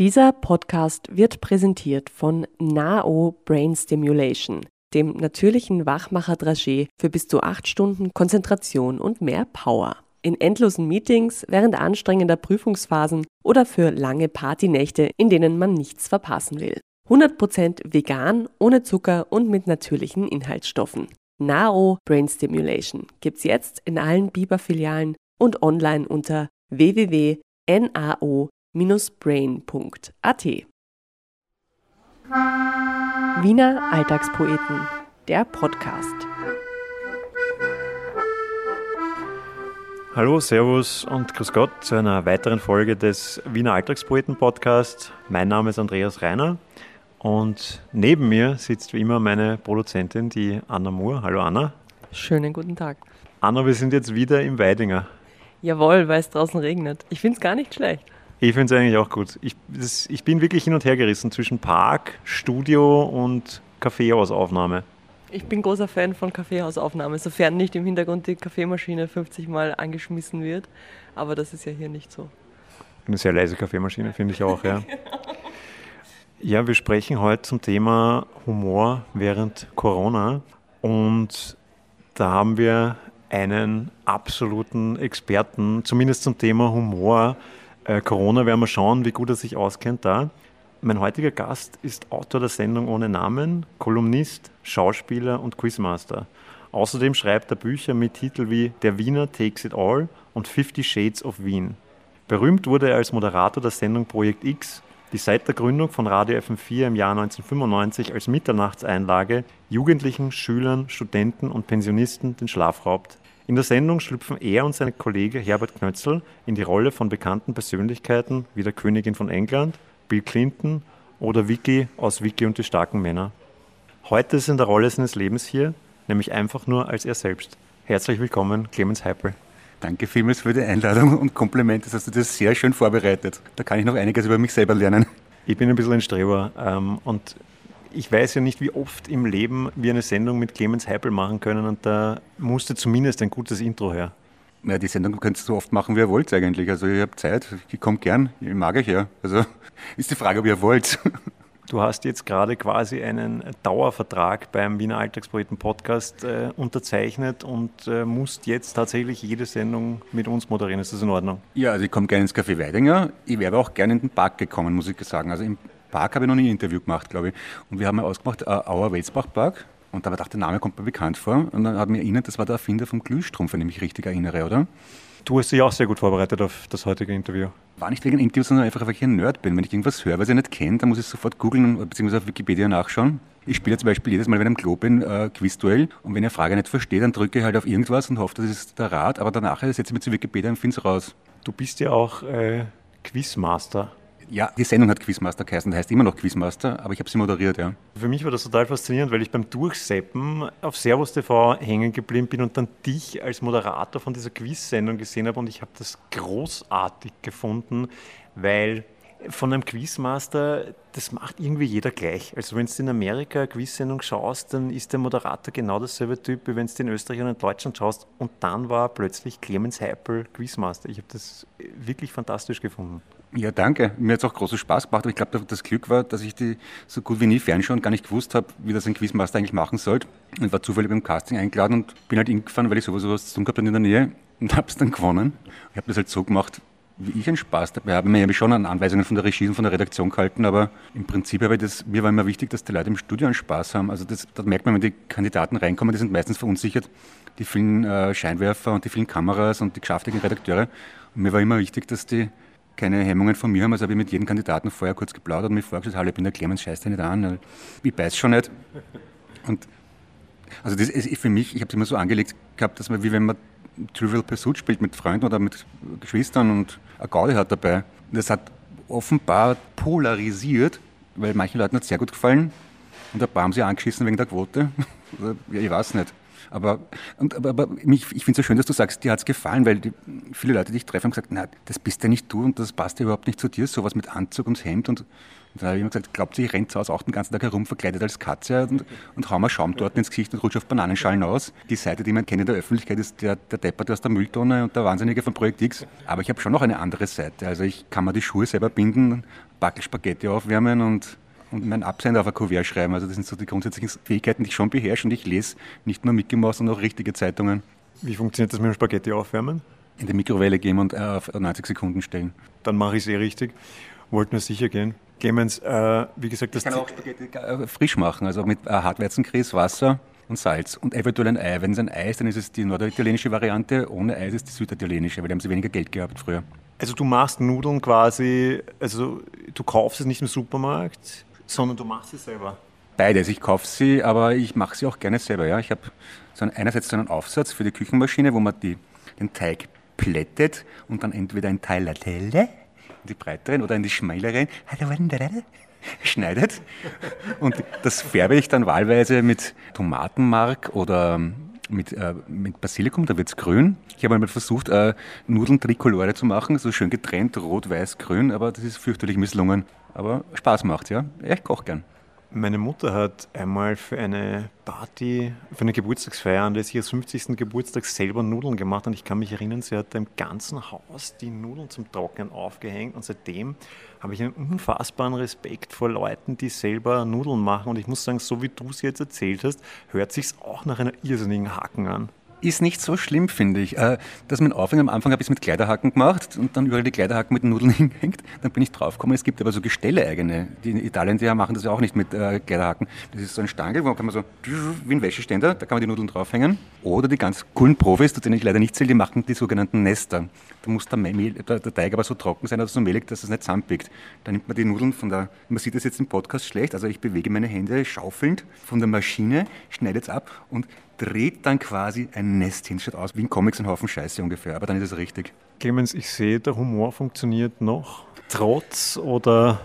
Dieser Podcast wird präsentiert von NAO Brain Stimulation, dem natürlichen Wachmacher-Dragé für bis zu acht Stunden Konzentration und mehr Power. In endlosen Meetings, während anstrengender Prüfungsphasen oder für lange Partynächte, in denen man nichts verpassen will. 100% vegan, ohne Zucker und mit natürlichen Inhaltsstoffen. NAO Brain Stimulation gibt's jetzt in allen Biber-Filialen und online unter www.nao brain.at. Wiener Alltagspoeten, der Podcast. Hallo, Servus und Grüß Gott zu einer weiteren Folge des Wiener Alltagspoeten Podcast. Mein Name ist Andreas Reiner und neben mir sitzt wie immer meine Produzentin, die Anna Moore. Hallo Anna. Schönen guten Tag. Anna, wir sind jetzt wieder im Weidinger. Jawohl, weil es draußen regnet. Ich finde es gar nicht schlecht. Ich finde es eigentlich auch gut. Ich, das, ich bin wirklich hin und her gerissen zwischen Park, Studio und Kaffeehausaufnahme. Ich bin großer Fan von Kaffeehausaufnahme, sofern nicht im Hintergrund die Kaffeemaschine 50 Mal angeschmissen wird. Aber das ist ja hier nicht so. Eine sehr leise Kaffeemaschine, finde ich auch, ja. Ja, wir sprechen heute zum Thema Humor während Corona. Und da haben wir einen absoluten Experten, zumindest zum Thema Humor, äh, Corona werden wir schauen, wie gut er sich auskennt da. Mein heutiger Gast ist Autor der Sendung ohne Namen, Kolumnist, Schauspieler und Quizmaster. Außerdem schreibt er Bücher mit Titeln wie Der Wiener Takes It All und Fifty Shades of Wien. Berühmt wurde er als Moderator der Sendung Projekt X, die seit der Gründung von Radio FM4 im Jahr 1995 als Mitternachtseinlage Jugendlichen, Schülern, Studenten und Pensionisten den Schlaf raubt. In der Sendung schlüpfen er und sein Kollege Herbert Knötzl in die Rolle von bekannten Persönlichkeiten wie der Königin von England, Bill Clinton oder Vicky aus Vicky und die starken Männer. Heute ist er in der Rolle seines Lebens hier, nämlich einfach nur als er selbst. Herzlich willkommen, Clemens Heipel. Danke vielmals für die Einladung und Kompliment. Das hast du das sehr schön vorbereitet. Da kann ich noch einiges über mich selber lernen. Ich bin ein bisschen ein Streber ähm, und ich weiß ja nicht, wie oft im Leben wir eine Sendung mit Clemens Heipel machen können und da musste zumindest ein gutes Intro her. Ja, die Sendung könnt ihr so oft machen, wie ihr wollt eigentlich. Also ich habe Zeit, ich komme gern, ich mag euch ja. Also ist die Frage, ob ihr wollt. Du hast jetzt gerade quasi einen Dauervertrag beim Wiener Alltagspoeten Podcast äh, unterzeichnet und äh, musst jetzt tatsächlich jede Sendung mit uns moderieren. Ist das in Ordnung? Ja, also ich komme gerne ins Café Weidinger. Ich wäre auch gerne in den Park gekommen, muss ich sagen. Also im Park habe ich noch nie ein Interview gemacht, glaube ich. Und wir haben ja ausgemacht, äh, Auer Welsbach Park. Und da habe ich gedacht, der Name kommt mir bekannt vor. Und dann habe ich mich erinnert, das war der Erfinder vom Glühstrumpf, wenn ich mich richtig erinnere, oder? Du hast dich auch sehr gut vorbereitet auf das heutige Interview. War nicht wegen Interviews, sondern einfach, weil ich ein Nerd bin. Wenn ich irgendwas höre, was ich nicht kenne, dann muss ich sofort googeln bzw. auf Wikipedia nachschauen. Ich spiele zum Beispiel jedes Mal, wenn ich am Klo bin, äh, Quizduell. Und wenn ich eine Frage nicht verstehe, dann drücke ich halt auf irgendwas und hoffe, das ist der Rat. Aber danach setze ich mich zu Wikipedia und finde es raus. Du bist ja auch äh, Quizmaster. Ja, die Sendung hat Quizmaster geheißen, heißt immer noch Quizmaster, aber ich habe sie moderiert, ja. Für mich war das total faszinierend, weil ich beim Durchseppen auf Servus TV hängen geblieben bin und dann dich als Moderator von dieser Quiz-Sendung gesehen habe und ich habe das großartig gefunden, weil von einem Quizmaster, das macht irgendwie jeder gleich. Also wenn du in Amerika eine Quiz-Sendung schaust, dann ist der Moderator genau dasselbe Typ, wie wenn du in Österreich und in Deutschland schaust. Und dann war plötzlich Clemens Heipel Quizmaster. Ich habe das wirklich fantastisch gefunden. Ja, danke. Mir hat es auch großen Spaß gemacht, aber ich glaube, das Glück war, dass ich die so gut wie nie fernschaue und gar nicht gewusst habe, wie das ein Quizmaster eigentlich machen sollte. Und war zufällig beim Casting eingeladen und bin halt hingefahren, weil ich sowieso was zu tun habe in der Nähe und habe es dann gewonnen. Ich habe das halt so gemacht, wie ich einen Spaß dabei habe. Ich habe schon an Anweisungen von der Regie und von der Redaktion gehalten, aber im Prinzip habe ich das, mir war immer wichtig, dass die Leute im Studio einen Spaß haben. Also das, das merkt man, wenn die Kandidaten reinkommen, die sind meistens verunsichert, die vielen äh, Scheinwerfer und die vielen Kameras und die geschäftigen Redakteure. Und mir war immer wichtig, dass die keine Hemmungen von mir haben. Also habe ich mit jedem Kandidaten vorher kurz geplaudert und mich vorgestellt, hallo, ich bin der Clemens, scheiß dich nicht an. Ich weiß schon nicht. Und also das ist für mich, ich habe es immer so angelegt gehabt, dass man, wie wenn man Trivial Pursuit spielt mit Freunden oder mit Geschwistern und eine Gaudi hat dabei. Das hat offenbar polarisiert, weil manchen Leuten hat es sehr gut gefallen und ein paar haben sich angeschissen wegen der Quote. Ich weiß nicht. Aber, und, aber, aber mich, ich finde es so schön, dass du sagst, dir hat es gefallen, weil die, viele Leute, die ich treffe, haben gesagt, na, das bist ja nicht du und das passt ja überhaupt nicht zu dir, sowas mit Anzug und Hemd und und dann habe ich immer gesagt, glaubt ihr, ich renne zu Hause auch den ganzen Tag herum, verkleidet als Katze und, und hau mir Schaum dort ins Gesicht und rutsche auf Bananenschalen aus. Die Seite, die man kennt in der Öffentlichkeit, ist der, der Depperte aus der Mülltonne und der Wahnsinnige von Projekt X. Aber ich habe schon noch eine andere Seite. Also ich kann mir die Schuhe selber binden, Backel Spaghetti aufwärmen und, und meinen Absender auf ein Kuvert schreiben. Also das sind so die grundsätzlichen Fähigkeiten, die ich schon beherrsche und ich lese nicht nur Mickey Mouse, sondern auch richtige Zeitungen. Wie funktioniert das mit dem Spaghetti aufwärmen? In die Mikrowelle geben und äh, auf 90 Sekunden stellen. Dann mache ich es eh richtig. Wollten wir sicher gehen. Clemens, äh, wie gesagt, das Ich kann auch Spaghetti äh, frisch machen, also mit äh, Hartweizenkries, Wasser und Salz und eventuell ein Ei. Wenn es ein Ei ist, dann ist es die norditalienische Variante, ohne Ei ist es die süditalienische, weil da haben sie weniger Geld gehabt früher. Also du machst Nudeln quasi, also du kaufst es nicht im Supermarkt, sondern du machst es selber. Beides, ich kaufe sie, aber ich mache sie auch gerne selber. Ja. Ich habe so einerseits so einen Aufsatz für die Küchenmaschine, wo man die, den Teig plättet und dann entweder in Teilatelle, in die breiteren oder in die schmaleren, schneidet. Und das färbe ich dann wahlweise mit Tomatenmark oder mit, äh, mit Basilikum, da wird es grün. Ich habe einmal versucht, äh, Nudeln Tricolore zu machen, so schön getrennt, rot, weiß, grün, aber das ist fürchterlich misslungen. Aber Spaß macht ja. Ich koche gern. Meine Mutter hat einmal für eine Party, für eine Geburtstagsfeier anlässlich ihres 50. Geburtstags selber Nudeln gemacht und ich kann mich erinnern, sie hat im ganzen Haus die Nudeln zum Trocknen aufgehängt und seitdem habe ich einen unfassbaren Respekt vor Leuten, die selber Nudeln machen und ich muss sagen, so wie du es jetzt erzählt hast, hört sich's auch nach einer irrsinnigen Haken an. Ist nicht so schlimm, finde ich. Äh, dass man Aufhänger am Anfang habe ich es mit Kleiderhaken gemacht und dann überall die Kleiderhaken mit den Nudeln hingehängt. Dann bin ich draufgekommen, es gibt aber so Gestelle eigene. Die Italien, die machen das ja auch nicht mit äh, Kleiderhaken. Das ist so ein Stangel, wo kann man so wie ein Wäscheständer, da kann man die Nudeln draufhängen. Oder die ganz coolen Profis, zu denen ich leider nicht zähle, die machen die sogenannten Nester. Da muss der, Mehl, der, der Teig aber so trocken sein oder so mehlig, dass es nicht zusammenpickt. Da nimmt man die Nudeln von der, man sieht das jetzt im Podcast schlecht, also ich bewege meine Hände schaufelnd von der Maschine, schneide es ab und dreht dann quasi ein Nest hin. Schaut aus wie in Comics ein Haufen Scheiße ungefähr, aber dann ist es richtig. Clemens, ich sehe, der Humor funktioniert noch. Trotz oder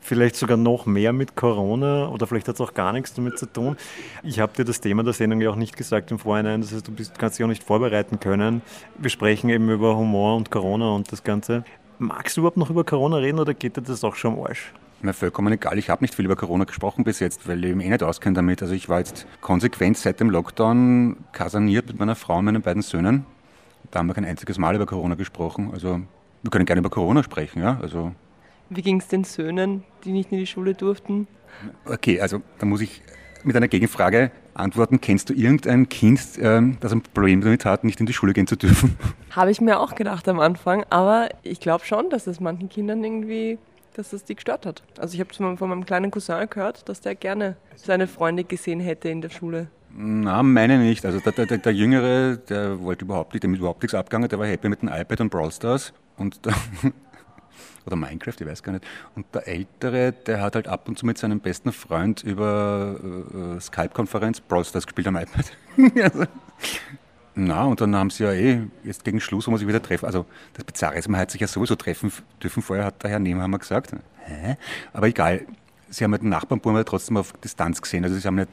vielleicht sogar noch mehr mit Corona oder vielleicht hat es auch gar nichts damit zu tun. Ich habe dir das Thema der Sendung ja auch nicht gesagt im Vorhinein, das heißt, du bist, kannst dich auch nicht vorbereiten können. Wir sprechen eben über Humor und Corona und das Ganze. Magst du überhaupt noch über Corona reden oder geht dir das auch schon am Arsch? Mir vollkommen egal. Ich habe nicht viel über Corona gesprochen bis jetzt, weil ich mich eh nicht auskenne damit. Also ich war jetzt konsequent seit dem Lockdown kasaniert mit meiner Frau und meinen beiden Söhnen. Da haben wir kein einziges Mal über Corona gesprochen. Also wir können gerne über Corona sprechen, ja. Also Wie ging es den Söhnen, die nicht in die Schule durften? okay, also da muss ich mit einer Gegenfrage antworten. Kennst du irgendein Kind, ähm, das ein Problem damit hat, nicht in die Schule gehen zu dürfen? Habe ich mir auch gedacht am Anfang, aber ich glaube schon, dass es manchen Kindern irgendwie, dass das die gestört hat. Also ich habe von von meinem kleinen Cousin gehört, dass der gerne seine Freunde gesehen hätte in der Schule. Na, meine nicht. Also der, der, der Jüngere, der wollte überhaupt nicht, dem ist überhaupt nichts abgegangen, der war happy mit dem iPad und Brawl Stars. Und der, oder Minecraft, ich weiß gar nicht. Und der Ältere, der hat halt ab und zu mit seinem besten Freund über äh, Skype-Konferenz Brawl Stars gespielt am iPad. Also, Na, und dann haben sie ja eh, jetzt gegen Schluss, wo man sich wieder treffen. Also das Bizarre ist, man hat sich ja sowieso treffen dürfen. Vorher hat der Herr Nehmhammer gesagt. Hä? Aber egal, sie haben halt den Nachbarn trotzdem auf Distanz gesehen. Also sie haben nicht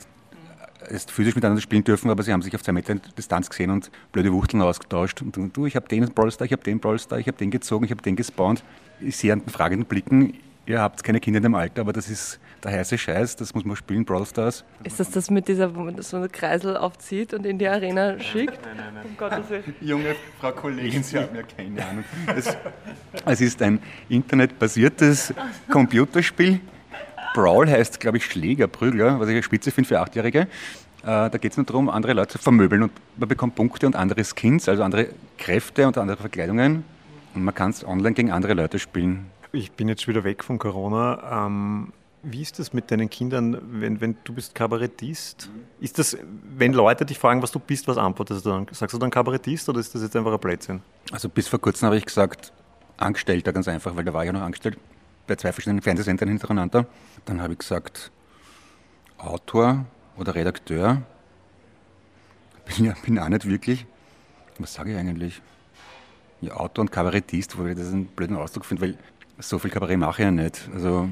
erst physisch miteinander spielen dürfen, aber sie haben sich auf zwei Meter Distanz gesehen und blöde Wuchteln ausgetauscht. Und dann, du, ich habe den Brawlstar, ich habe den Brawlstar, ich habe den gezogen, ich habe den gespawnt. Ich sehe an den fragenden Blicken, ihr habt keine Kinder in dem Alter, aber das ist der heiße Scheiß, das muss man spielen, Brawl Stars. Ist das das mit dieser, wo man so einen Kreisel aufzieht und in die Arena schickt? Nein, nein, nein. Um Gottes Willen. Junge Frau Kollegin, Sie haben ja keine Ahnung. Es, es ist ein internetbasiertes Computerspiel. Brawl heißt, glaube ich, Schläger, Prügler, was ich eine Spitze finde für Achtjährige. Äh, Da geht es nur darum, andere Leute zu vermöbeln und man bekommt Punkte und andere Skins, also andere Kräfte und andere Verkleidungen. Und man kann es online gegen andere Leute spielen. Ich bin jetzt schon wieder weg von Corona. Ähm, wie ist das mit deinen Kindern, wenn, wenn du bist Kabarettist? Ist das, wenn Leute dich fragen, was du bist, was antwortest du dann? Sagst du dann Kabarettist oder ist das jetzt einfach ein Blödsinn? Also bis vor kurzem habe ich gesagt, Angestellter ganz einfach, weil da war ich ja noch angestellt bei zwei verschiedenen Fernsehsendern hintereinander. Dann habe ich gesagt, Autor oder Redakteur. Bin ja bin auch nicht wirklich. Was sage ich eigentlich? Ja, Autor und Kabarettist, wo ich das einen blöden Ausdruck finde, weil so viel Kabarett mache ich ja nicht. Also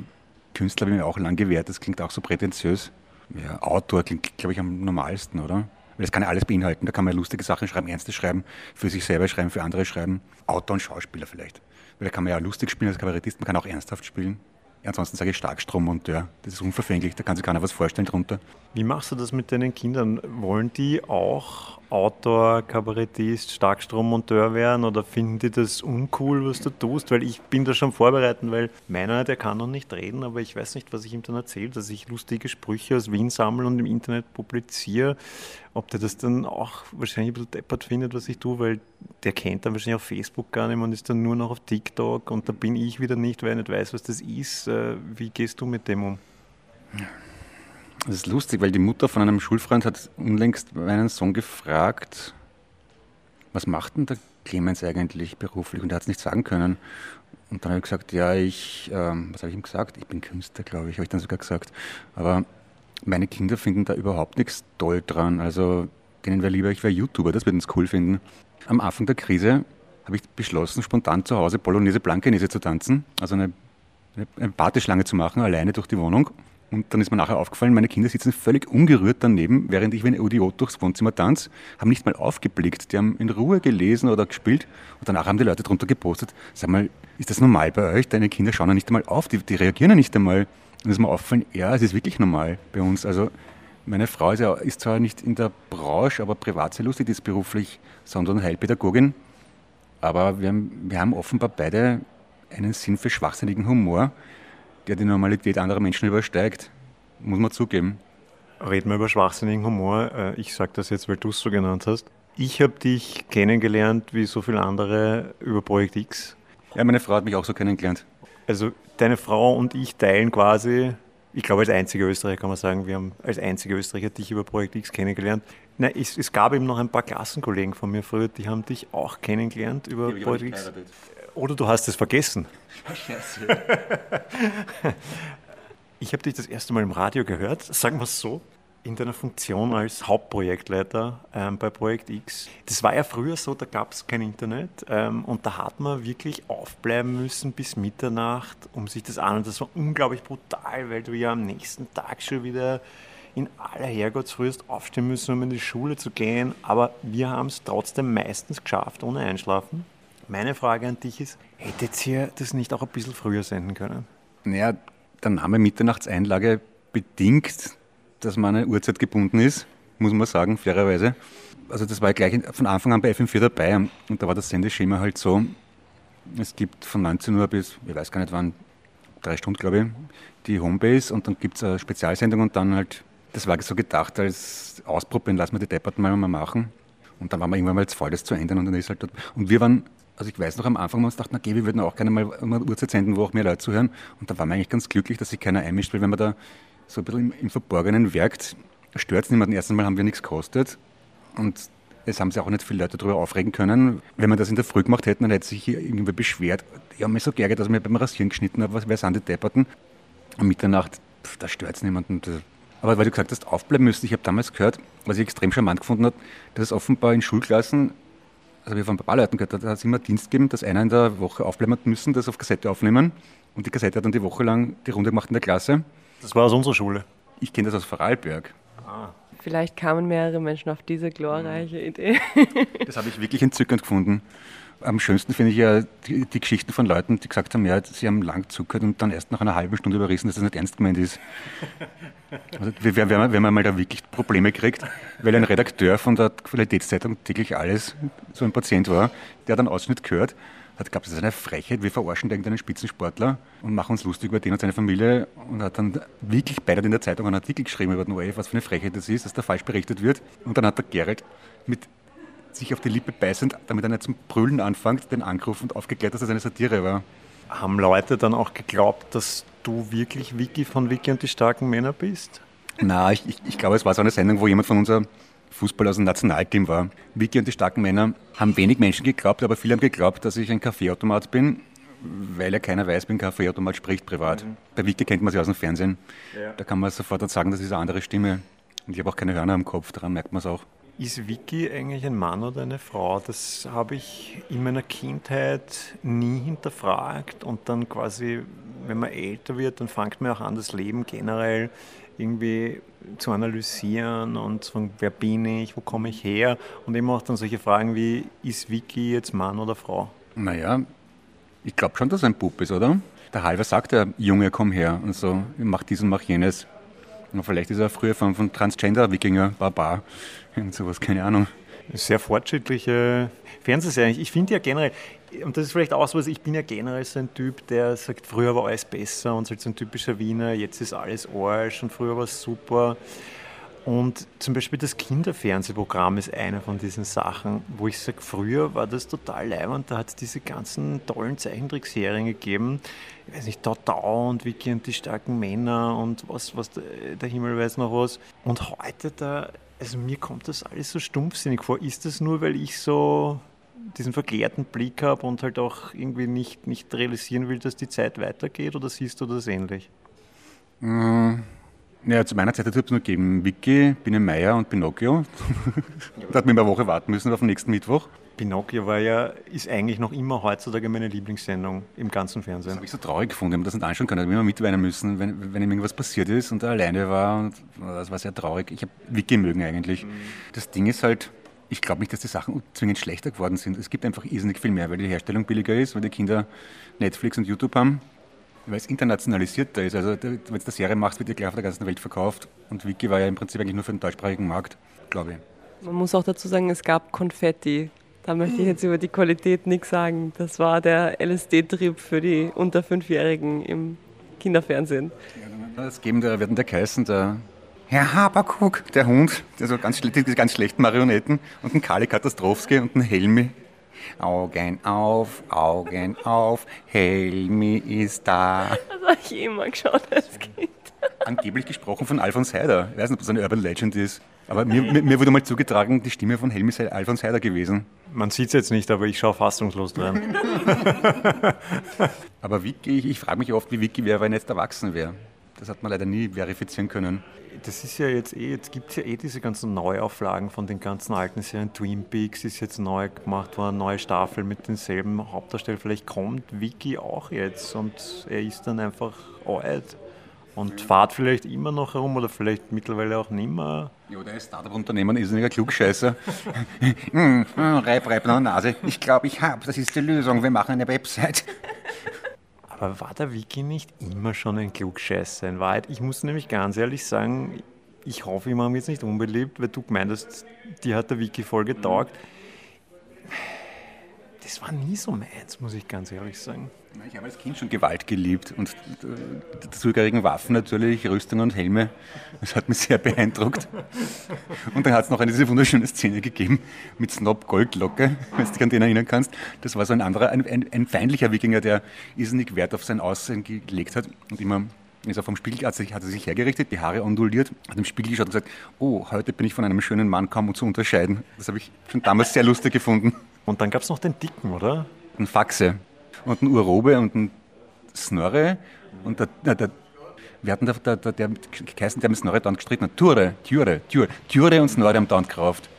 Künstler habe ich mir auch lang gewehrt, das klingt auch so prätentiös. Ja, Autor klingt, glaube ich, am normalsten, oder? Weil das kann ja alles beinhalten. Da kann man lustige Sachen schreiben, Ernstes schreiben, für sich selber schreiben, für andere schreiben. Autor und Schauspieler vielleicht. Weil da kann man ja lustig spielen als Kabarettist, man kann auch ernsthaft spielen. Ansonsten sage ich Starkstrommonteur. Das ist unverfänglich, da kann sich keiner was vorstellen drunter. Wie machst du das mit deinen Kindern? Wollen die auch Autor, Kabarettist, Starkstrommonteur werden oder finden die das uncool, was du tust? Weil ich bin da schon vorbereitet, weil meiner, der kann noch nicht reden, aber ich weiß nicht, was ich ihm dann erzähle, dass ich lustige Sprüche aus Wien sammle und im Internet publiziere. Ob der das dann auch wahrscheinlich ein bisschen deppert findet, was ich tue, weil der kennt dann wahrscheinlich auf Facebook gar nicht mehr und ist dann nur noch auf TikTok und da bin ich wieder nicht, weil er nicht weiß, was das ist. Äh, wie gehst du mit dem um? Das ist lustig, weil die Mutter von einem Schulfreund hat unlängst meinen Sohn gefragt, was macht denn der Clemens eigentlich beruflich? Und er hat es nicht sagen können. Und dann habe ich gesagt, ja, ich, ähm, was habe ich ihm gesagt? Ich bin Künstler, glaube ich, habe ich dann sogar gesagt. Aber meine Kinder finden da überhaupt nichts toll dran. Also denen wäre lieber, ich wäre YouTuber, das würden sie cool finden. Am Anfang der Krise habe ich beschlossen, spontan zu Hause Polonaise Blankenese zu tanzen, also eine, eine Partyschlange zu machen, alleine durch die Wohnung. Und dann ist mir nachher aufgefallen, meine Kinder sitzen völlig ungerührt daneben, während ich wie ein Idiot durchs Wohnzimmer tanze, haben nicht mal aufgeblickt. Die haben in Ruhe gelesen oder gespielt und danach haben die Leute drunter gepostet, sag mal, ist das normal bei euch? Deine Kinder schauen ja nicht einmal auf, die, die reagieren ja nicht einmal. Und ist mir aufgefallen, ja, es ist wirklich normal bei uns. Also meine Frau ist, ja, ist zwar nicht in der Branche, aber privat sehr lustig, die ist beruflich sondern Heilpädagogin. Aber wir haben, wir haben offenbar beide einen Sinn für schwachsinnigen Humor der die Normalität anderer Menschen übersteigt, muss man zugeben. Reden wir über schwachsinnigen Humor. Äh, ich sage das jetzt, weil du es so genannt hast. Ich habe dich kennengelernt, wie so viele andere, über Projekt X. Ja, meine Frau hat mich auch so kennengelernt. Also deine Frau und ich teilen quasi, ich glaube als einzige Österreicher kann man sagen, wir haben als einzige Österreicher dich über Projekt X kennengelernt. Nein, es, es gab eben noch ein paar Klassenkollegen von mir früher, die haben dich auch kennengelernt über Projekt X. Oder du hast es vergessen. ich habe dich das erste Mal im Radio gehört, sagen wir es so, in deiner Funktion als Hauptprojektleiter ähm, bei Projekt X. Das war ja früher so, da gab es kein Internet ähm, und da hat man wirklich aufbleiben müssen bis Mitternacht, um sich das an. Und das war unglaublich brutal, weil du ja am nächsten Tag schon wieder in aller Herrgottsfrühst aufstehen müssen, um in die Schule zu gehen. Aber wir haben es trotzdem meistens geschafft, ohne Einschlafen. Meine Frage an dich ist, hättet ihr das nicht auch ein bisschen früher senden können? Naja, der Name Mitternachtseinlage bedingt, dass man eine Uhrzeit gebunden ist, muss man sagen, fairerweise. Also das war gleich von Anfang an bei FM4 dabei und da war das Sendeschema halt so, es gibt von 19 Uhr bis, ich weiß gar nicht wann, drei Stunden glaube ich, die Homebase und dann gibt es eine Spezialsendung und dann halt, das war so gedacht als Ausprobieren, lassen wir die Depperten mal, mal machen. Und dann waren wir irgendwann mal zu voll, das zu ändern und dann ist halt dort. Und wir waren also ich weiß noch am Anfang, wir uns dachten, okay, wir würden auch gerne mal eine Uhrzeit senden, wo auch mehr Leute zuhören. Und da waren wir eigentlich ganz glücklich, dass sich keiner einmischt, weil wenn man da so ein bisschen im, im Verborgenen wirkt, stört es niemanden. Erstens mal haben wir nichts gekostet und es haben sich auch nicht viele Leute darüber aufregen können. Wenn wir das in der Früh gemacht hätten, dann hätte sich hier irgendwie beschwert. Ich habe mich so geärgert, dass ich mir beim Rasieren geschnitten habe, wer sind die Depperten? Um Mitternacht, pff, da stört es niemanden. Aber weil du gesagt hast, aufbleiben müssen, ich habe damals gehört, was ich extrem charmant gefunden habe, dass es offenbar in Schulklassen also wir haben von ein paar Leuten gehört, da hat es immer Dienst gegeben, dass einer in der Woche aufbleiben müssen, das auf Kassette aufnehmen. Und die Kassette hat dann die Woche lang die Runde gemacht in der Klasse. Das war aus unserer Schule. Ich kenne das aus Vorarlberg. Ah. Vielleicht kamen mehrere Menschen auf diese glorreiche Idee. Das habe ich wirklich entzückend gefunden. Am schönsten finde ich ja die, die, Geschichten von Leuten, die gesagt haben, ja, sie haben lang zugehört und dann erst nach einer halben Stunde überrissen, dass das nicht ernst gemeint ist. Also, wenn, man, wenn man mal da wirklich Probleme kriegt, weil ein Redakteur von der Qualitätszeitung täglich alles so ein Patient war, der dann Ausschnitt gehört, hat glaubt, das ist eine Frechheit, wir verarschen irgendeinen Spitzensportler und machen uns lustig über den und seine Familie und hat dann wirklich beide in der Zeitung einen Artikel geschrieben über den ORF, was für eine Frechheit das ist, dass da falsch berichtet wird. Und dann hat der Gerald mit sich auf die Lippe beißend, damit er nicht zum Brüllen anfängt, den angerufen und aufgeklärt, dass das eine Satire war. Haben Leute dann auch geglaubt, dass du wirklich Vicky von Vicky und die starken Männer bist? Na, ich, ich, ich glaube, es war so eine Sendung, wo jemand von unserem Fußball aus dem Nationalteam war. Vicky und die starken Männer haben wenig Menschen geglaubt, aber viele haben geglaubt, dass ich ein Kaffeeautomat bin, weil ja keiner weiß, wie ein Kaffeeautomat spricht privat. Mhm. Bei Vicky kennt man sie aus dem Fernsehen. Ja. Da kann man sofort sagen, das ist eine andere Stimme. Und ich habe auch keine Hörner am Kopf, daran merkt man es auch Ist Vicky eigentlich ein Mann oder eine Frau? Das habe ich in meiner Kindheit nie hinterfragt und dann quasi, wenn man älter wird, dann fängt man auch an, das Leben generell irgendwie zu analysieren und zu fragen, wer bin ich, wo komme ich her und immer auch dann solche Fragen wie, ist Vicky jetzt Mann oder Frau? Naja, ich glaube schon, dass er ein Bub ist, oder? Der Halber sagt ja, Junge, komm her und so, mach dies und mach jenes. Und vielleicht ist er früher von, von Transgender-Wikinger, Barbar, und sowas, keine Ahnung. Sehr fortschrittliche Fernsehserie. Ich finde ja generell, und das ist vielleicht auch so was, ich bin ja generell so ein Typ, der sagt, früher war alles besser und so ein typischer Wiener, jetzt ist alles Arsch und früher war es super. Und zum Beispiel das Kinderfernsehprogramm ist eine von diesen Sachen, wo ich sage, früher war das total leibend, da hat es diese ganzen tollen Zeichentrickserien gegeben. Ich weiß nicht, Tau und Vicky und die starken Männer und was, was der Himmel weiß noch was. Und heute da, also mir kommt das alles so stumpfsinnig vor. Ist das nur, weil ich so diesen verklärten Blick habe und halt auch irgendwie nicht, nicht realisieren will, dass die Zeit weitergeht oder siehst du das ähnlich? Mmh. Ja, zu meiner Zeit hat es nur gegeben Vicky, Biene Meier und Pinocchio. da hat man eine Woche warten müssen auf den nächsten Mittwoch. Pinocchio war ja, ist eigentlich noch immer heutzutage meine Lieblingssendung im ganzen Fernsehen. Das habe ich so traurig gefunden, ich habe das nicht anschauen können. Ich habe immer mitweinen müssen, wenn, wenn ihm irgendwas passiert ist und er alleine war. Und das war sehr traurig. Ich habe Vicky mögen eigentlich. Mhm. Das Ding ist halt, ich glaube nicht, dass die Sachen zwingend schlechter geworden sind. Es gibt einfach irrsinnig viel mehr, weil die Herstellung billiger ist, weil die Kinder Netflix und YouTube haben weil es internationalisierter ist. Also wenn du eine Serie machst, wird die gleich auf der ganzen Welt verkauft. Und Wiki war ja im Prinzip eigentlich nur für den deutschsprachigen Markt, glaube ich. Man muss auch dazu sagen, es gab Konfetti. Da möchte ich jetzt über die Qualität nichts sagen. Das war der LSD-Trip für die unter Fünfjährigen im Kinderfernsehen. Ja, das geben der, werden der geheißen, der Herr Haberkuck, der Hund, der so ganz, diese ganz schlechten Marionetten und ein Kali Katastrowski und ein Helmi, Augen auf, Augen auf, Helmi ist da. Das habe ich immer geschaut als Kind. Angeblich gesprochen von Alfons Heider. Ich weiß nicht, ob das eine Urban Legend ist. Aber mir, mir, mir wurde mal zugetragen, die Stimme von Helmi sei Alfons Heider gewesen. Man sieht es jetzt nicht, aber ich schaue fassungslos dran. aber Vicky, ich, ich frage mich oft, wie Vicky wäre, wenn er jetzt erwachsen wäre. Das hat man leider nie verifizieren können das ist ja jetzt eh, jetzt gibt es ja eh diese ganzen Neuauflagen von den ganzen alten Serien. Twin Peaks ist jetzt neu gemacht worden, neue Staffel mit denselben Hauptdarstellern. Vielleicht kommt Vicky auch jetzt und er ist dann einfach alt und fahrt vielleicht immer noch herum oder vielleicht mittlerweile auch nimmer. Ja, der Startup-Unternehmer ist ein Klugscheißer. hm, reib, reib noch Nase. Ich glaube, ich habe, das ist die Lösung. Wir machen eine Website. Aber war der Wiki nicht immer schon ein Klugscheißer in Wahrheit? Ich muss nämlich ganz ehrlich sagen, ich hoffe, ich mache mich jetzt nicht unbeliebt, weil du gemeint hast, die hat der Wiki voll getaugt. Das war nie so meins, muss ich ganz ehrlich sagen. Ich habe als Kind schon Gewalt geliebt und die dazugehörigen Waffen natürlich, Rüstungen und Helme. Das hat mich sehr beeindruckt. Und dann hat es noch eine diese wunderschöne Szene gegeben mit Snob Goldlocke, wenn du dich an den erinnern kannst. Das war so ein anderer, ein, ein, ein feindlicher Wikinger, der irrsinnig Wert auf sein Aussehen gelegt hat und immer ist er vom Spiegel, hat, sich, hat er sich hergerichtet, die Haare onduliert, hat im Spiegel geschaut und gesagt, oh, heute bin ich von einem schönen Mann kaum zu unterscheiden. Das habe ich schon damals sehr lustig gefunden. Und dann gab es noch den Dicken, oder? Ein Faxe und ein Urobe und ein Snorre und der, der, der wir hatten der, der, der, der geheißen, der mit Snorre dann gestritten hat. Ture, Ture, Ture, Ture und Snorre haben dann gekauft.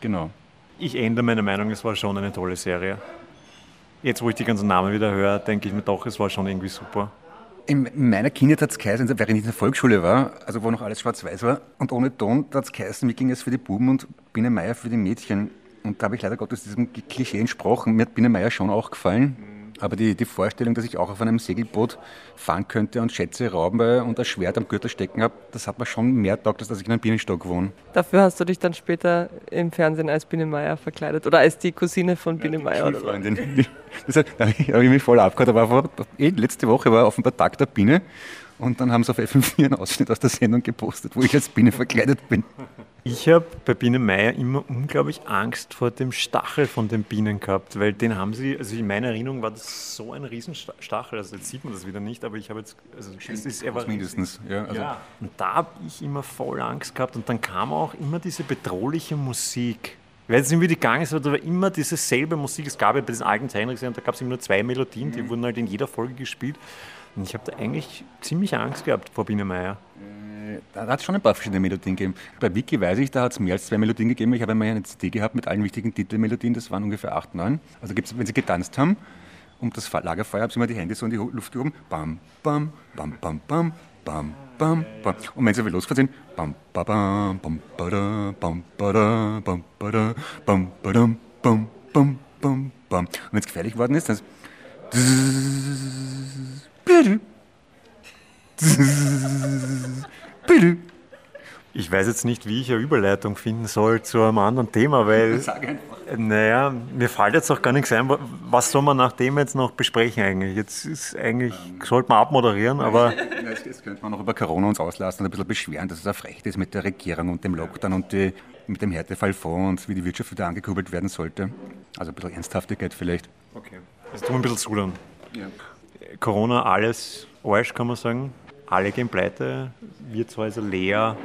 Genau. Ich ändere meine Meinung, es war schon eine tolle Serie. Jetzt, wo ich die ganzen Namen wieder höre, denke ich mir doch, es war schon irgendwie super. In meiner Kindheit hat es geheißen, während ich in der Volksschule war, also wo noch alles schwarz-weiß war und ohne Ton, da hat es geheißen, mir ging es für die Buben und Biene Meier für die Mädchen. Und da habe ich leider Gottes diesem Klischee entsprochen. Mir hat Biene Meier schon auch gefallen. Aber die, die Vorstellung, dass ich auch auf einem Segelboot fahren könnte und Schätze rauben und ein Schwert am Gürtel stecken habe, das hat mir schon mehr taugt, als dass ich in einem Bienenstock wohne. Dafür hast du dich dann später im Fernsehen als Biene Meier verkleidet oder als die Cousine von Biene ja, Freundin. Das hat, da habe ich mich voll abgehört. Vor, eh, letzte Woche war offenbar Tag der Biene und dann haben sie auf FM4 einen Ausschnitt aus der Sendung gepostet, wo ich als Biene verkleidet bin. Ich habe bei Biene Meier immer unglaublich Angst vor dem Stachel von den Bienen gehabt, weil den haben sie, also in meiner Erinnerung war das so ein Riesenstachel, also jetzt sieht man das wieder nicht, aber ich habe jetzt, also es ist er war mindestens, ja, also ja. Und da habe ich immer voll Angst gehabt und dann kam auch immer diese bedrohliche Musik. Ich weiß nicht, wie die gegangen ist, aber da war immer diese selbe Musik. Es gab ja bei diesen alten Zeichentrickserien, da gab es immer nur zwei Melodien, die mhm. wurden halt in jeder Folge gespielt. Und ich habe da eigentlich ziemlich Angst gehabt vor Biene Meier. Äh, da hat es schon ein paar verschiedene Melodien gegeben. Bei Wiki weiß ich, da hat es mehr als zwei Melodien gegeben. Ich habe einmal eine CD gehabt mit allen wichtigen Titelmelodien, das waren ungefähr acht, neun. Also gibt's, wenn sie getanzt haben, um das Lagerfeuer, haben sie immer die Hände so in die Luft gehoben. Bam, bam, bam, bam, bam, bam, bam, bam. Und wenn sie wieder losgefahren sind, bam, ba, bam, bam, ba, da, bam, ba, da, bam, bam, bam, bam, bam, bam. Und wenn es gefährlich geworden ist, dann ist. Ich weiß jetzt nicht, wie ich eine Überleitung finden soll zu einem anderen Thema, weil. Sag einfach. Naja, mir fällt jetzt auch gar nichts ein. Was soll man nach dem jetzt noch besprechen eigentlich? Jetzt ist eigentlich, sollte man abmoderieren, aber. Ja, jetzt, jetzt könnte man noch über Corona uns auslassen und ein bisschen beschweren, dass es auch frech ist mit der Regierung und dem Lockdown und die, mit dem Härtefallfonds und wie die Wirtschaft wieder angekurbelt werden sollte. Also ein bisschen Ernsthaftigkeit vielleicht. Okay. Also tun wir ein bisschen zu dann. Ja. Corona, alles Arsch, kann man sagen. Alle gehen pleite. Wir zwar also leer.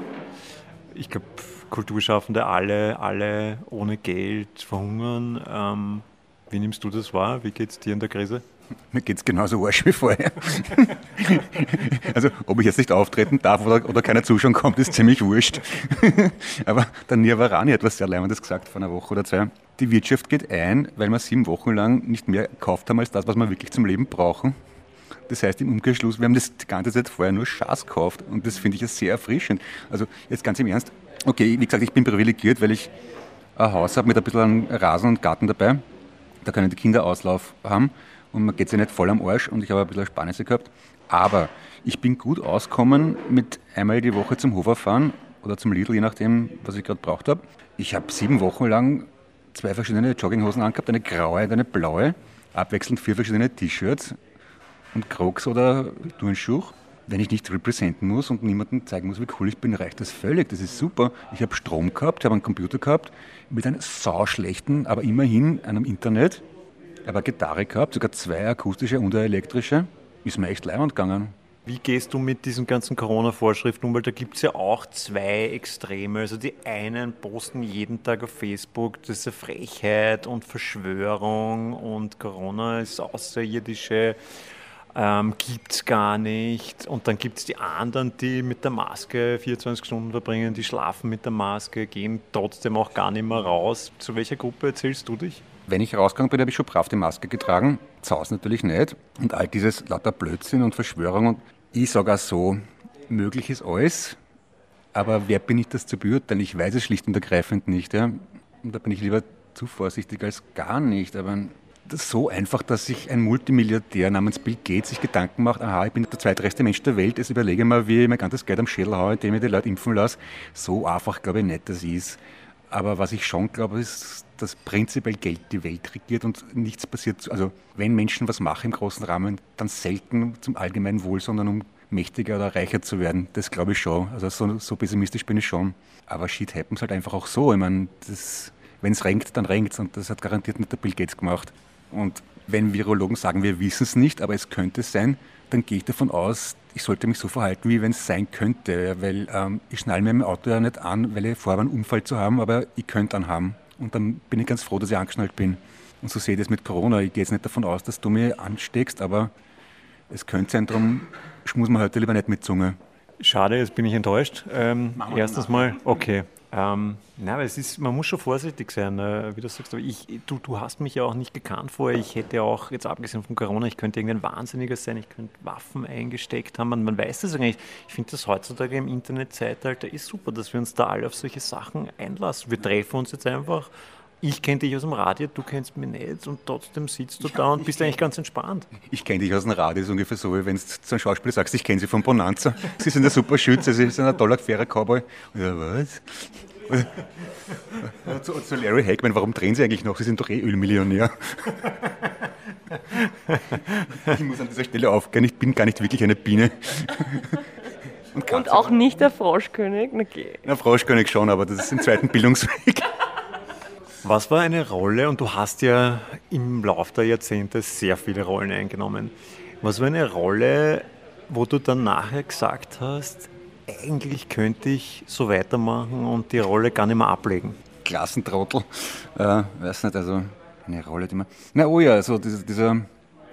Ich glaube, Kulturschaffende alle, alle ohne Geld verhungern. Ähm, wie nimmst du das wahr? Wie geht es dir in der Krise? Mir geht es genauso Arsch wie vorher. also, ob ich jetzt nicht auftreten darf oder, oder keiner zuschauen kommt, ist ziemlich wurscht. Aber der Nirvarani hat was sehr Leimendes gesagt vor einer Woche oder zwei. Die Wirtschaft geht ein, weil wir sieben Wochen lang nicht mehr gekauft haben als das, was wir wirklich zum Leben brauchen. Das heißt im Umkehrschluss, wir haben das die ganze Zeit vorher nur Schaß gekauft und das finde ich sehr erfrischend. Also jetzt ganz im Ernst, okay, wie gesagt, ich bin privilegiert, weil ich ein Haus habe mit ein bisschen Rasen und Garten dabei. Da können die Kinder Auslauf haben und man geht sich nicht voll am Arsch und ich habe ein bisschen Sparnisse gehabt. Aber ich bin gut auskommen mit einmal die Woche zum Hofer fahren oder zum Lidl, je nachdem, was ich gerade braucht habe. Ich habe sieben Wochen lang zwei verschiedene Jogginghosen angehabt, eine graue und eine blaue, abwechselnd vier verschiedene T-Shirts und Crocs oder Turnschuhe. Wenn ich nicht representen muss und niemandem zeigen muss, wie cool ich bin, reicht das völlig. Das ist super. Ich habe Strom gehabt, habe einen Computer gehabt mit einem sauschlechten, aber immerhin einem Internet. Ich habe eine Gitarre gehabt, sogar zwei akustische und eine elektrische. Ist mir echt leibend gegangen. Wie gehst du mit diesen ganzen Corona-Vorschriften um? Weil da gibt es ja auch zwei Extreme. Also die einen posten jeden Tag auf Facebook, das ist eine Frechheit und Verschwörung und Corona ist außerirdische ähm, gibt es gar nicht. Und dann gibt es die anderen, die mit der Maske 24 Stunden verbringen, die schlafen mit der Maske, gehen trotzdem auch gar nicht mehr raus. Zu welcher Gruppe erzählst du dich? Wenn ich rausgegangen bin, habe ich schon brav die Maske getragen. Zu natürlich nicht. Und all dieses lauter Blödsinn und Verschwörung. Und ich sage auch so, möglich ist alles. Aber wer bin ich, das zu beurteilen? Ich weiß es schlicht und ergreifend nicht. Ja? Und da bin ich lieber zu vorsichtig als gar nicht. Aber so einfach, dass sich ein Multimilliardär namens Bill Gates sich Gedanken macht, aha, ich bin der zweitreichste Mensch der Welt, jetzt überlege mal, wie ich mein ganzes Geld am Schädel haue, indem ich die Leute impfen lasse. So einfach glaube ich nicht, das ist. Aber was ich schon glaube, ist, dass prinzipiell Geld die Welt regiert und nichts passiert. Also wenn Menschen was machen im großen Rahmen, dann selten zum allgemeinen Wohl, sondern um mächtiger oder reicher zu werden. Das glaube ich schon. Also so, so, pessimistisch bin ich schon. Aber Shit happens halt einfach auch so. Ich meine, wenn es renkt, dann renkt es und das hat garantiert nicht der Bill Gates gemacht. Und wenn Virologen sagen, wir wissen es nicht, aber es könnte sein, dann gehe ich davon aus, ich sollte mich so verhalten, wie wenn es sein könnte. Weil ähm, ich schnall mir im Auto ja nicht an, weil ich vorhabe, einen Unfall zu haben, aber ich könnte einen haben. Und dann bin ich ganz froh, dass ich angeschnallt bin. Und so sehe ich das mit Corona. Ich gehe jetzt nicht davon aus, dass du mich ansteckst, aber es könnte sein, darum schmus man heute lieber nicht mit Zunge. Schade, jetzt bin ich enttäuscht. Ähm, erstens mal, okay. Ähm, na, aber es ist, man muss schon vorsichtig sein, äh, wie du sagst. Aber ich, du, du hast mich ja auch nicht gekannt vorher. Ich hätte auch, jetzt abgesehen von Corona, ich könnte irgendein Wahnsinniger sein, ich könnte Waffen eingesteckt haben. Man, man weiß das eigentlich. Ich finde das heutzutage im Internetzeitalter ist super, dass wir uns da alle auf solche Sachen einlassen. Wir treffen uns jetzt einfach ich kenne dich aus dem Radio, du kennst mich nicht und trotzdem sitzt du ja, da und bist eigentlich ganz entspannt. Ich kenne dich aus dem Radio, ist ungefähr so, wie wenn du zu einem Schauspieler sagst, ich kenne sie von Bonanza. Sie sind ein super Schütze, sie sind ein toller, fairer Cowboy. Und ja, was? Zu, zu Larry Hackman, warum drehen Sie eigentlich noch? Sie sind doch eh Ölmillionär. ich muss an dieser Stelle aufgehen, ich bin gar nicht wirklich eine Biene. Und, und auch nicht der Froschkönig? Okay. Der Froschkönig schon, aber das ist im zweiten Bildungsweg. Was war eine Rolle, und du hast ja im Laufe der Jahrzehnte sehr viele Rollen eingenommen, was war eine Rolle, wo du dann nachher gesagt hast, eigentlich könnte ich so weitermachen und die Rolle gar nicht mehr ablegen? Klassentrottel, äh, weiß nicht, also eine Rolle, die man. Na, oh ja, also dieser, dieser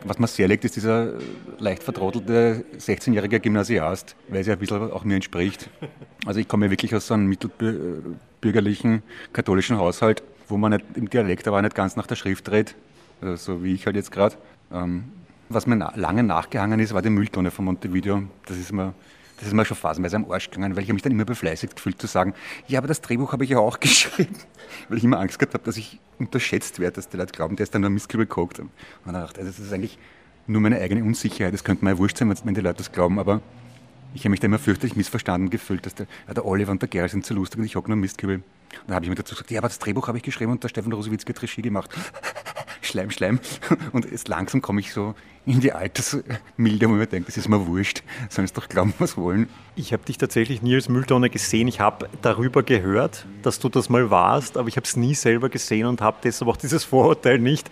Was mir sehr liegt, ist dieser leicht vertrottelte 16-jährige Gymnasiast, weil es ja ein bisschen auch mir entspricht. Also ich komme wirklich aus so einem mittelbürgerlichen katholischen Haushalt, wo man nicht im Dialekt aber nicht ganz nach der Schrift redet, also so wie ich halt jetzt gerade. Ähm, was mir lange nachgehangen ist, war die Mülltonne von Montevideo. Das ist mir das ist mir schon phasenweise am Arsch gegangen, weil ich mich dann immer befleißigt gefühlt zu sagen, ja, aber das Drehbuch habe ich ja auch geschrieben. Weil ich immer Angst gehabt habe, dass ich unterschätzt werde, dass die Leute glauben, der ist dann nur Mistkübel gekocht. Und dann dachte ich, das ist eigentlich nur meine eigene Unsicherheit. Das könnte mir ja wurscht sein, wenn die Leute das glauben, aber ich habe mich da immer fürchterlich missverstanden gefühlt, dass der, ja, der Oliver und der Gerl sind zu lustig und ich hocke nur Mistkübel. Dann habe ich mir dazu gesagt, ja, aber das Drehbuch habe ich geschrieben und der Stefan Rosowitz hat Regie gemacht. Schleim, Schleim. Und jetzt langsam komme ich so in die Altersmilde, wo man denkt, das ist mir wurscht, sollen es doch glauben, was wollen. Ich habe dich tatsächlich nie als Mülltonne gesehen. Ich habe darüber gehört, dass du das mal warst, aber ich habe es nie selber gesehen und habe deshalb auch dieses Vorurteil nicht.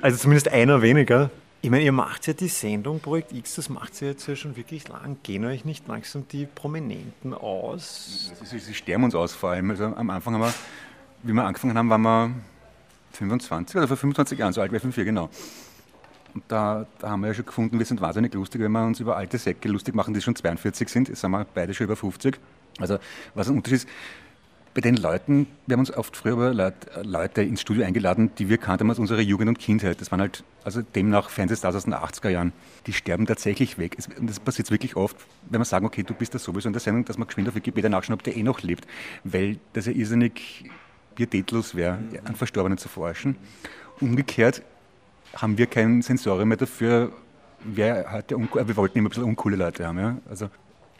Also zumindest einer weniger. Ich meine, ihr macht ja die Sendung Projekt X, das macht ihr jetzt ja schon wirklich lang. Gehen euch nicht langsam die Prominenten aus? Sie sterben uns aus vor allem. Also am Anfang haben wir, wie wir angefangen haben, waren wir 25 oder vor 25 Jahren, so alt wie 5 genau. Und da, da, haben wir ja schon gefunden, wir sind wahnsinnig lustig, wenn wir uns über alte Säcke lustig machen, die schon 42 sind. Jetzt sind wir beide schon über 50. Also was ein Unterschied ist, bei den Leuten, wir haben uns oft früher Leute, Leute ins Studio eingeladen, die wir kannten aus unserer Jugend und Kindheit. Das waren halt, also demnach Fernsehstars aus den 80er Jahren. Die sterben tatsächlich weg. Und das passiert wirklich oft, wenn wir sagen, okay, du bist da sowieso in der Sendung, dass man geschwind auf Wikipedia nachschauen, ob der eh noch lebt. Weil das ja irrsinnig pietätlos wäre, einen Verstorbenen zu forschen. Umgekehrt haben wir kein Sensorium mehr dafür, wer hat der wir wollten immer ein bisschen uncoole Leute haben. Ja? Also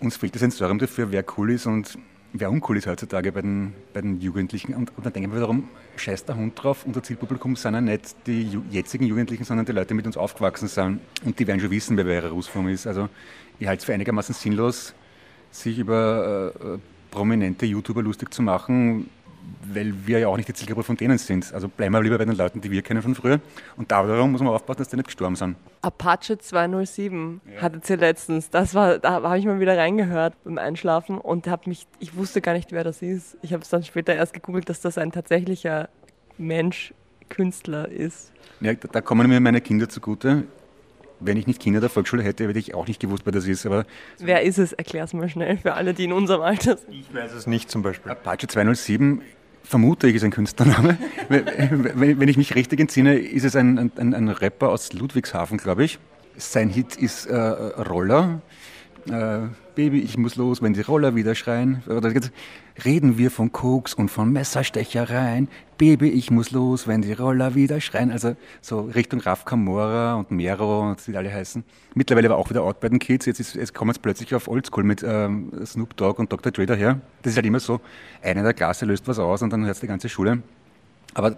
uns fehlt das Sensorium dafür, wer cool ist und wer uncool ist heutzutage bei den, bei den Jugendlichen. Und, und dann denken wir darum, scheißt der Hund drauf, unser Zielpublikum sind ja nicht die jetzigen Jugendlichen, sondern die Leute, die mit uns aufgewachsen sind. Und die werden schon wissen, wer wer Rusform ist. Also ich halte es für einigermaßen sinnlos, sich über äh, äh prominente YouTuber lustig zu machen, weil wir ja auch nicht die Zielgruppe von denen sind. Also bleiben wir lieber bei den Leuten, die wir kennen von früher. Und darum muss man aufpassen, dass die nicht gestorben sind. Apache 207 ja. hattet sie letztens. Das war, da habe ich mal wieder reingehört beim Einschlafen und hab mich, ich wusste gar nicht, wer das ist. Ich habe es dann später erst gegoogelt, dass das ein tatsächlicher Mensch, Künstler ist. Ja, da kommen mir meine Kinder zugute wenn ich nicht Kinder der Volksschule hätte, hätte ich auch nicht gewusst, wer das ist. Aber wer ist es? Erklär es mal schnell für alle, die in unserem Alter sind. Ich weiß es nicht zum Beispiel. Apache 207 vermute ich, ist ein Künstlername. wenn ich mich richtig entsinne, ist es ein, ein, ein Rapper aus Ludwigshafen, glaube ich. Sein Hit ist äh, Roller. Äh, Baby, ich muss los, wenn die Roller wieder schreien. Reden wir von Koks und von Messerstechereien. Baby, ich muss los, wenn die Roller wieder schreien. Also so Richtung Raf Kamora und Mero und wie alle heißen. Mittlerweile war auch wieder out bei den Kids. Jetzt, ist, jetzt kommen es plötzlich auf Oldschool mit ähm, Snoop Dogg und Dr. Dre daher. Das ist halt immer so, einer der Klasse löst was aus und dann hört es die ganze Schule. Aber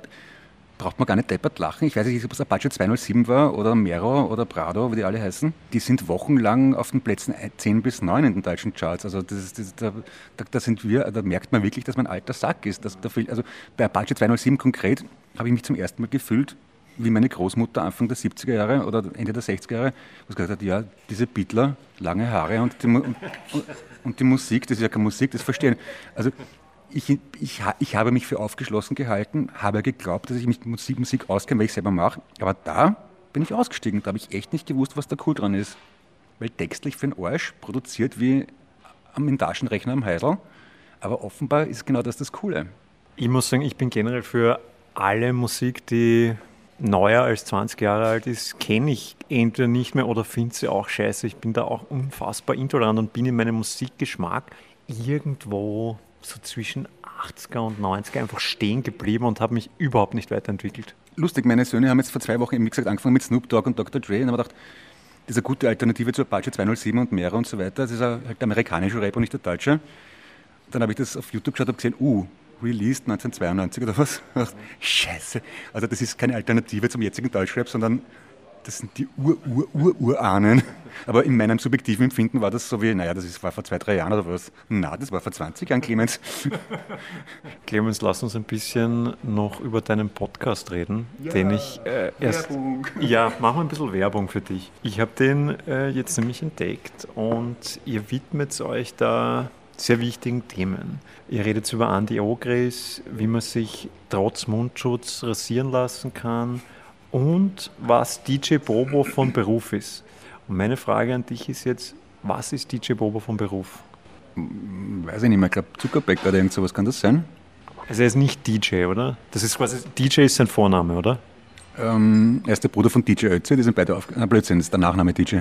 braucht man gar nicht deppert lachen. Ich weiß nicht, ob es Apache 207 war oder Mero oder Prado, wie die alle heißen. Die sind wochenlang auf den Plätzen 10 bis 9 in den deutschen Charts. Also das das, da, da, sind wir, da merkt man wirklich, dass man ein alter Sack ist. Das, da also bei Apache 207 konkret habe ich mich zum ersten Mal gefühlt, wie meine Großmutter Anfang der 70er Jahre oder Ende der 60er Jahre, was gesagt hat, ja, diese Beatler, lange Haare und die, und, und die Musik, das ist ja keine Musik, das verstehen. Also ich, ich, ich habe mich für aufgeschlossen gehalten, habe geglaubt, dass ich mich mit Musik, auskenne, weil ich selber mache. Aber da bin ich ausgestiegen. Da habe ich echt nicht gewusst, was da cool dran ist. Weil textlich für einen Arsch produziert wie am Intaschenrechner am Heidel. Aber offenbar ist genau das das Coole. Ich muss sagen, ich bin generell für alle Musik, die neuer als 20 Jahre alt ist, kenne ich entweder nicht mehr oder finde sie auch scheiße. Ich bin da auch unfassbar intolerant und bin in meinem Musikgeschmack irgendwo so zwischen 80er und 90er einfach stehen geblieben und habe mich überhaupt nicht weiterentwickelt. Lustig, meine Söhne haben jetzt vor zwei Wochen, wie gesagt, angefangen mit Snoop Dogg und Dr. Dre und haben gedacht, das ist eine gute Alternative zu Apache 207 und Mera und so weiter. Das ist halt der amerikanische Rap und nicht der deutsche. Dann habe ich das auf YouTube geschaut und gesehen, uh, released 1992 oder was. Scheiße. Also das ist keine Alternative zum jetzigen Deutschrap, sondern das sind die Ur-Ur-Ur-Urahnen. Aber in meinem subjektiven Empfinden war das so wie, naja, das ist, war vor zwei, drei Jahren oder was. Na, das war vor 20 Jahren, Clemens. Clemens, lass uns ein bisschen noch über deinen Podcast reden, ja, den ich äh, erst... Werbung. Ja, machen wir ein bisschen Werbung für dich. Ich habe den äh, jetzt nämlich entdeckt und ihr widmet euch da sehr wichtigen Themen. Ihr redet über Anti-Ogris, wie man sich trotz Mundschutz rasieren lassen kann, und was DJ Bobo von Beruf ist. Und meine Frage an dich ist jetzt, was ist DJ Bobo von Beruf? Weiß ich nicht mehr, ich glaube Zuckerbäcker oder irgend sowas kann das sein? Also er ist nicht DJ, oder? Das ist quasi, DJ ist sein Vorname, oder? Ähm, er ist der Bruder von DJ Ötzi, die sind beide auf, na Blödsinn, das ist der Nachname DJ.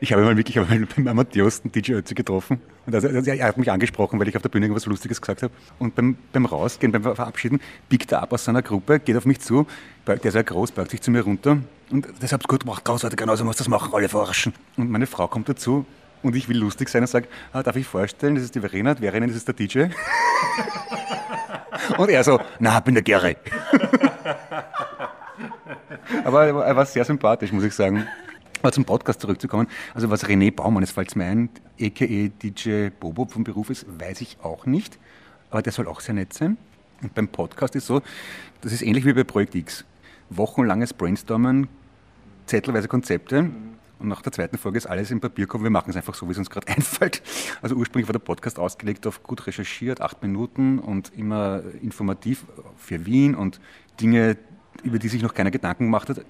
Ich habe mal wirklich einmal beim Amadeus den DJ Ötzi getroffen. Und also, also, er hat mich angesprochen, weil ich auf der Bühne irgendwas Lustiges gesagt habe. Und beim, beim Rausgehen, beim Verabschieden, biegt er ab aus seiner Gruppe, geht auf mich zu, der ist ja groß, beugt sich zu mir runter. Und das habt gut gemacht, großartig, genauso muss das machen, alle verarschen. Und meine Frau kommt dazu und ich will lustig sein und sage, ah, darf ich vorstellen, das ist die Verena, Verena, das ist der DJ. und er so, na, bin der Gere. Aber er war sehr sympathisch, muss ich sagen. Aber zum Podcast zurückzukommen, also was René Baumann, jetzt fällt es mir. DJ Bobo vom Beruf ist, weiß ich auch nicht. Aber der soll auch sehr nett sein. Und beim Podcast ist so, das ist ähnlich wie bei Projekt X. Wochenlanges Brainstormen, zettelweise Konzepte. Und nach der zweiten Folge ist alles im Papier gekommen. Wir machen es einfach so, wie es uns gerade einfällt. Also ursprünglich war der Podcast ausgelegt auf gut recherchiert, acht Minuten und immer informativ für Wien und Dinge, über die sich noch keiner Gedanken gemacht hat.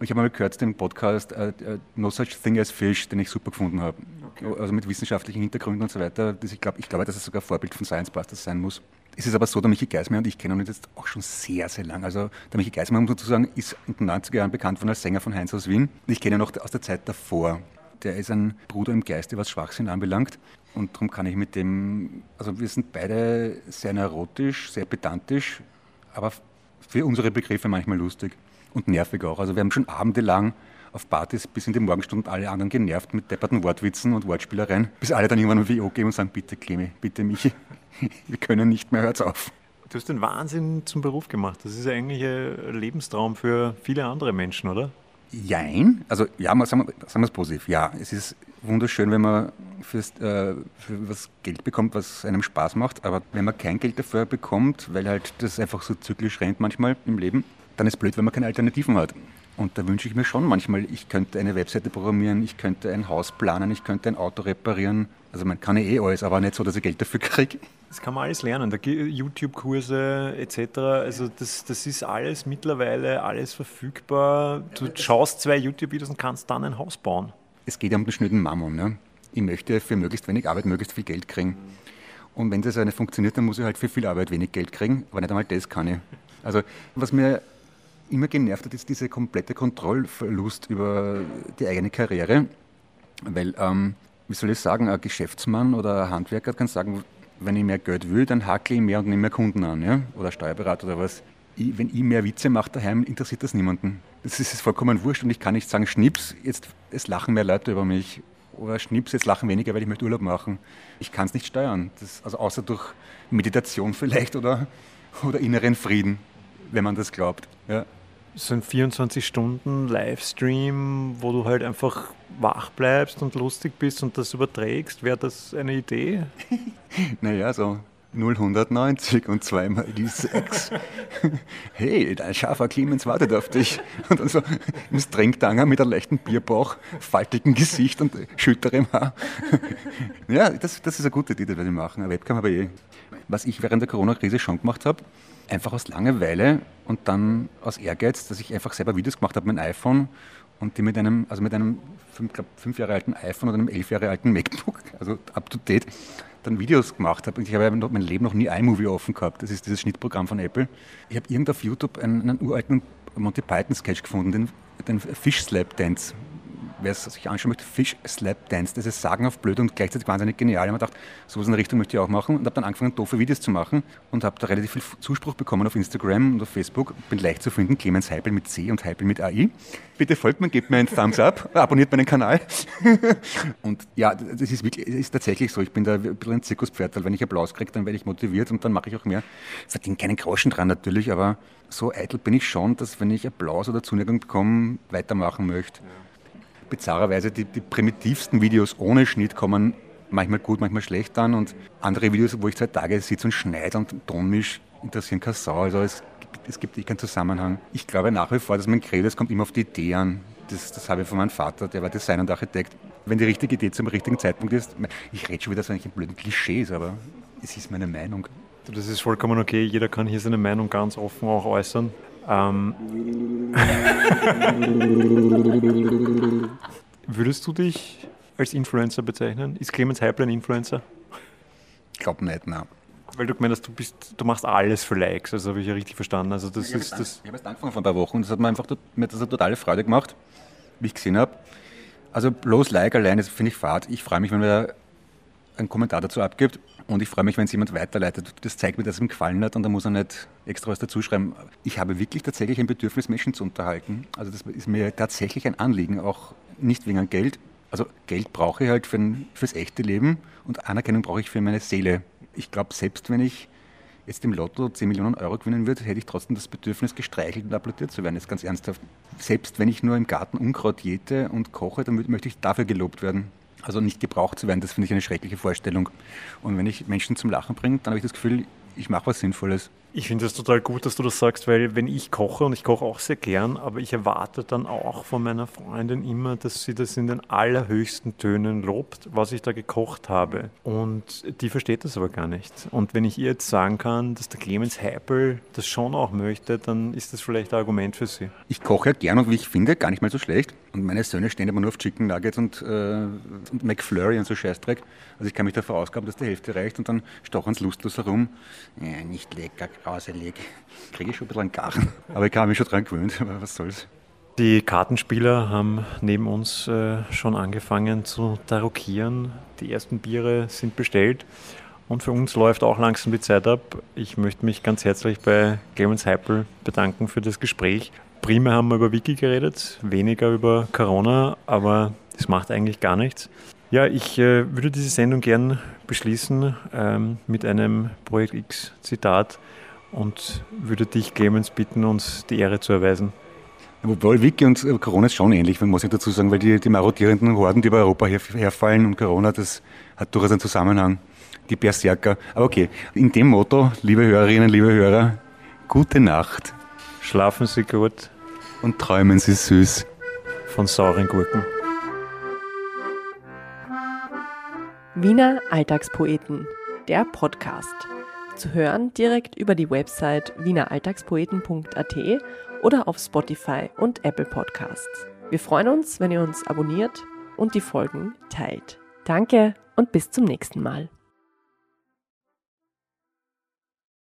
Ich habe mal gehört, den Podcast uh, No Such Thing as Fish, den ich super gefunden habe. Okay. Also mit wissenschaftlichen Hintergründen und so weiter. Das ich, glaub, ich glaube, dass es sogar Vorbild von Science Busters sein muss. Es ist aber so, der Michi Geismeier und ich kennen uns jetzt auch schon sehr, sehr lang. Also der Michi Geismeier, muss man sagen, ist in den 90er Jahren bekannt worden als Sänger von Heinz aus Wien. Ich kenne ihn noch aus der Zeit davor. Der ist ein Bruder im Geiste, was Schwachsinn anbelangt. Und darum kann ich mit dem, also wir sind beide sehr neurotisch, sehr pedantisch, aber für unsere Begriffe manchmal lustig und nervig auch. Also wir haben schon abendelang auf Partys bis in die Morgenstunden alle anderen genervt mit depperten Wortwitzen und Wortspielereien, bis alle dann irgendwann ein WO geben und sagen, bitte Clemi, bitte Michi, wir können nicht mehr, hört's auf. Du hast den Wahnsinn zum Beruf gemacht. Das ist ja eigentlich ein Lebenstraum für viele andere Menschen, oder? Jein. Also ja, sagen wir, sagen wir es positiv. Ja, es ist wunderschön, wenn man fürs, äh, für was Geld bekommt, was einem Spaß macht. Aber wenn man kein Geld dafür bekommt, weil halt das einfach so zyklisch rennt manchmal im Leben, dann ist es blöd, wenn man keine Alternativen hat. Und da wünsche ich mir schon manchmal, ich könnte eine Webseite programmieren, ich könnte ein Haus planen, ich könnte ein Auto reparieren. Also man kann ja eh alles, aber nicht so, dass ich Geld dafür kriege. Das kann man alles lernen, YouTube-Kurse etc. Also das, das ist alles mittlerweile alles verfügbar. Du schaust zwei YouTube-Videos und kannst dann ein Haus bauen. Es geht ja um den schnöden Mammon. Ne? Ich möchte für möglichst wenig Arbeit möglichst viel Geld kriegen. Und wenn das nicht funktioniert, dann muss ich halt für viel Arbeit wenig Geld kriegen, aber nicht einmal das kann ich. Also was mir immer genervt hat, ist dieser komplette Kontrollverlust über die eigene Karriere. Weil, ähm, wie soll ich sagen, ein Geschäftsmann oder ein Handwerker kann sagen, wenn ich mehr Geld will, dann hakle ich mehr und nehme mehr Kunden an. Ja? Oder Steuerberater oder was. Ich, wenn ich mehr Witze mache daheim, interessiert das niemanden. Das ist vollkommen wurscht und ich kann nicht sagen, Schnips, jetzt es lachen mehr Leute über mich. Oder Schnips, jetzt lachen weniger, weil ich möchte Urlaub machen. Ich kann es nicht steuern. Das, also außer durch Meditation vielleicht oder, oder inneren Frieden, wenn man das glaubt. Ja so ein 24-Stunden-Livestream, wo du halt einfach wach bleibst und lustig bist und das überträgst, wäre das eine Idee? naja, so 090 und zweimal die 6. hey, dein scharfer Clemens wartet auf dich. Und dann so ein Strengtanger mit einem leichten Bierbauch, faltigem Gesicht und schütterem Haar. ja, das, das ist eine gute Idee, das ich machen. Eine Webcam habe ich eh. Was ich während der Corona-Krise schon gemacht habe, einfach aus Langeweile und dann aus Ehrgeiz, dass ich einfach selber Videos gemacht habe mit einem iPhone und die mit einem, also mit einem fünf, glaub, fünf Jahre alten iPhone oder einem elf Jahre alten MacBook, also up to date, dann Videos gemacht habe. Und ich habe mein Leben noch nie iMovie offen gehabt. Das ist dieses Schnittprogramm von Apple. Ich habe irgend auf YouTube einen, einen uralten Monty Python Sketch gefunden, den, den Fish Slap Dance wer es sich anschauen möchte, Fish Slap Dance. Das ist sagenhaft blöd und gleichzeitig wahnsinnig genial. Ich habe mir gedacht, sowas in der Richtung möchte ich auch machen und habe dann angefangen, doofe Videos zu machen und habe da relativ viel Zuspruch bekommen auf Instagram und auf Facebook. Bin leicht zu finden, Clemens Heipel mit C und Heipel mit AI. Bitte folgt mir, gebt mir einen Thumbs up, abonniert meinen Kanal. und ja, das ist wirklich, das ist tatsächlich so. Ich bin da ein bisschen ein Zirkuspferd, wenn ich Applaus kriege, dann werde ich motiviert und dann mache ich auch mehr. Verdiene keinen Groschen dran natürlich, aber so eitel bin ich schon, dass wenn ich Applaus oder Zuneigung bekomme, weitermachen möchte. Ja bizarrerweise die, die primitivsten Videos ohne Schnitt kommen manchmal gut, manchmal schlecht an und andere Videos, wo ich zwei Tage sitze und schneide und Tonmisch, interessieren keine Sau. Also es, es gibt keinen Zusammenhang. Ich glaube nach wie vor, dass mein Credo, es kommt immer auf die Idee an. Das, das habe ich von meinem Vater, der war Designer und Architekt. Wenn die richtige Idee zum richtigen Zeitpunkt ist, ich rede schon wieder so ein blöden Klischees, aber es ist meine Meinung. Das ist vollkommen okay. Jeder kann hier seine Meinung ganz offen auch äußern. Ähm, würdest du dich als Influencer bezeichnen? Ist Clemens Heipel ein Influencer? Ich glaube nicht, nein. Weil du gemeint hast, du, bist, du machst alles für Likes, also habe ich ja richtig verstanden. Also das ich ist habe das. hab erst angefangen vor ein paar Wochen und das hat mir einfach mir hat das eine totale Freude gemacht, wie ich gesehen habe. Also bloß Like allein, das finde ich fad. Ich freue mich, wenn wer einen Kommentar dazu abgibt und ich freue mich, wenn es jemand weiterleitet. Das zeigt mir, dass es ihm gefallen hat und da muss er nicht extra was dazu schreiben. Ich habe wirklich tatsächlich ein Bedürfnis, Menschen zu unterhalten. Also das ist mir tatsächlich ein Anliegen, auch nicht wegen Geld. Also Geld brauche ich halt für ein, fürs echte Leben und Anerkennung brauche ich für meine Seele. Ich glaube, selbst wenn ich jetzt im Lotto 10 Millionen Euro gewinnen würde, hätte ich trotzdem das Bedürfnis, gestreichelt und applaudiert zu werden. Ist ganz ernsthaft. Selbst wenn ich nur im Garten Unkraut jäte und koche, dann möchte ich dafür gelobt werden. Also nicht gebraucht zu werden, das finde ich eine schreckliche Vorstellung. Und wenn ich Menschen zum Lachen bringe, dann habe ich das Gefühl, ich mache was Sinnvolles. Ich finde es total gut, dass du das sagst, weil wenn ich koche, und ich koche auch sehr gern, aber ich erwarte dann auch von meiner Freundin immer, dass sie das in den allerhöchsten Tönen lobt, was ich da gekocht habe. Und die versteht das aber gar nicht. Und wenn ich ihr jetzt sagen kann, dass der Clemens Heipel das schon auch möchte, dann ist das vielleicht ein Argument für sie. Ich koche ja gern und wie ich finde, gar nicht mal so schlecht. Und meine Söhne stehen aber nur auf Chicken Nuggets und, äh, und McFlurry und so Scheißdreck. Also ich kann mich da verausgaben, dass die Hälfte reicht und dann stochen sie lustlos herum. Ja, nicht lecker, grauselig. Kriege ich schon ein bisschen einen Garn. Aber ich habe mich schon dran gewöhnt, aber was soll's. Die Kartenspieler haben neben uns äh, schon angefangen zu tarokieren. Die ersten Biere sind bestellt. Und für uns läuft auch langsam die Zeit ab. Ich möchte mich ganz herzlich bei Clemens Heipel bedanken für das Gespräch. Primär haben wir über Wiki geredet, weniger über Corona, aber das macht eigentlich gar nichts. Ja, ich äh, würde diese Sendung gern beschließen ähm, mit einem Projekt X-Zitat und würde dich, Clemens, bitten, uns die Ehre zu erweisen. Wobei Wiki und äh, Corona ist schon ähnlich, muss ich dazu sagen, weil die, die marodierenden Horden, die über Europa her, herfallen und Corona, das hat durchaus einen Zusammenhang. Die Berserker. Aber okay, in dem Motto, liebe Hörerinnen, liebe Hörer, gute Nacht. Schlafen Sie gut. Und träumen Sie süß. Von sauren Gurken. Wiener Alltagspoeten, der Podcast. Zu hören direkt über die Website wieneralltagspoeten.at oder auf Spotify und Apple Podcasts. Wir freuen uns, wenn ihr uns abonniert und die Folgen teilt. Danke und bis zum nächsten Mal.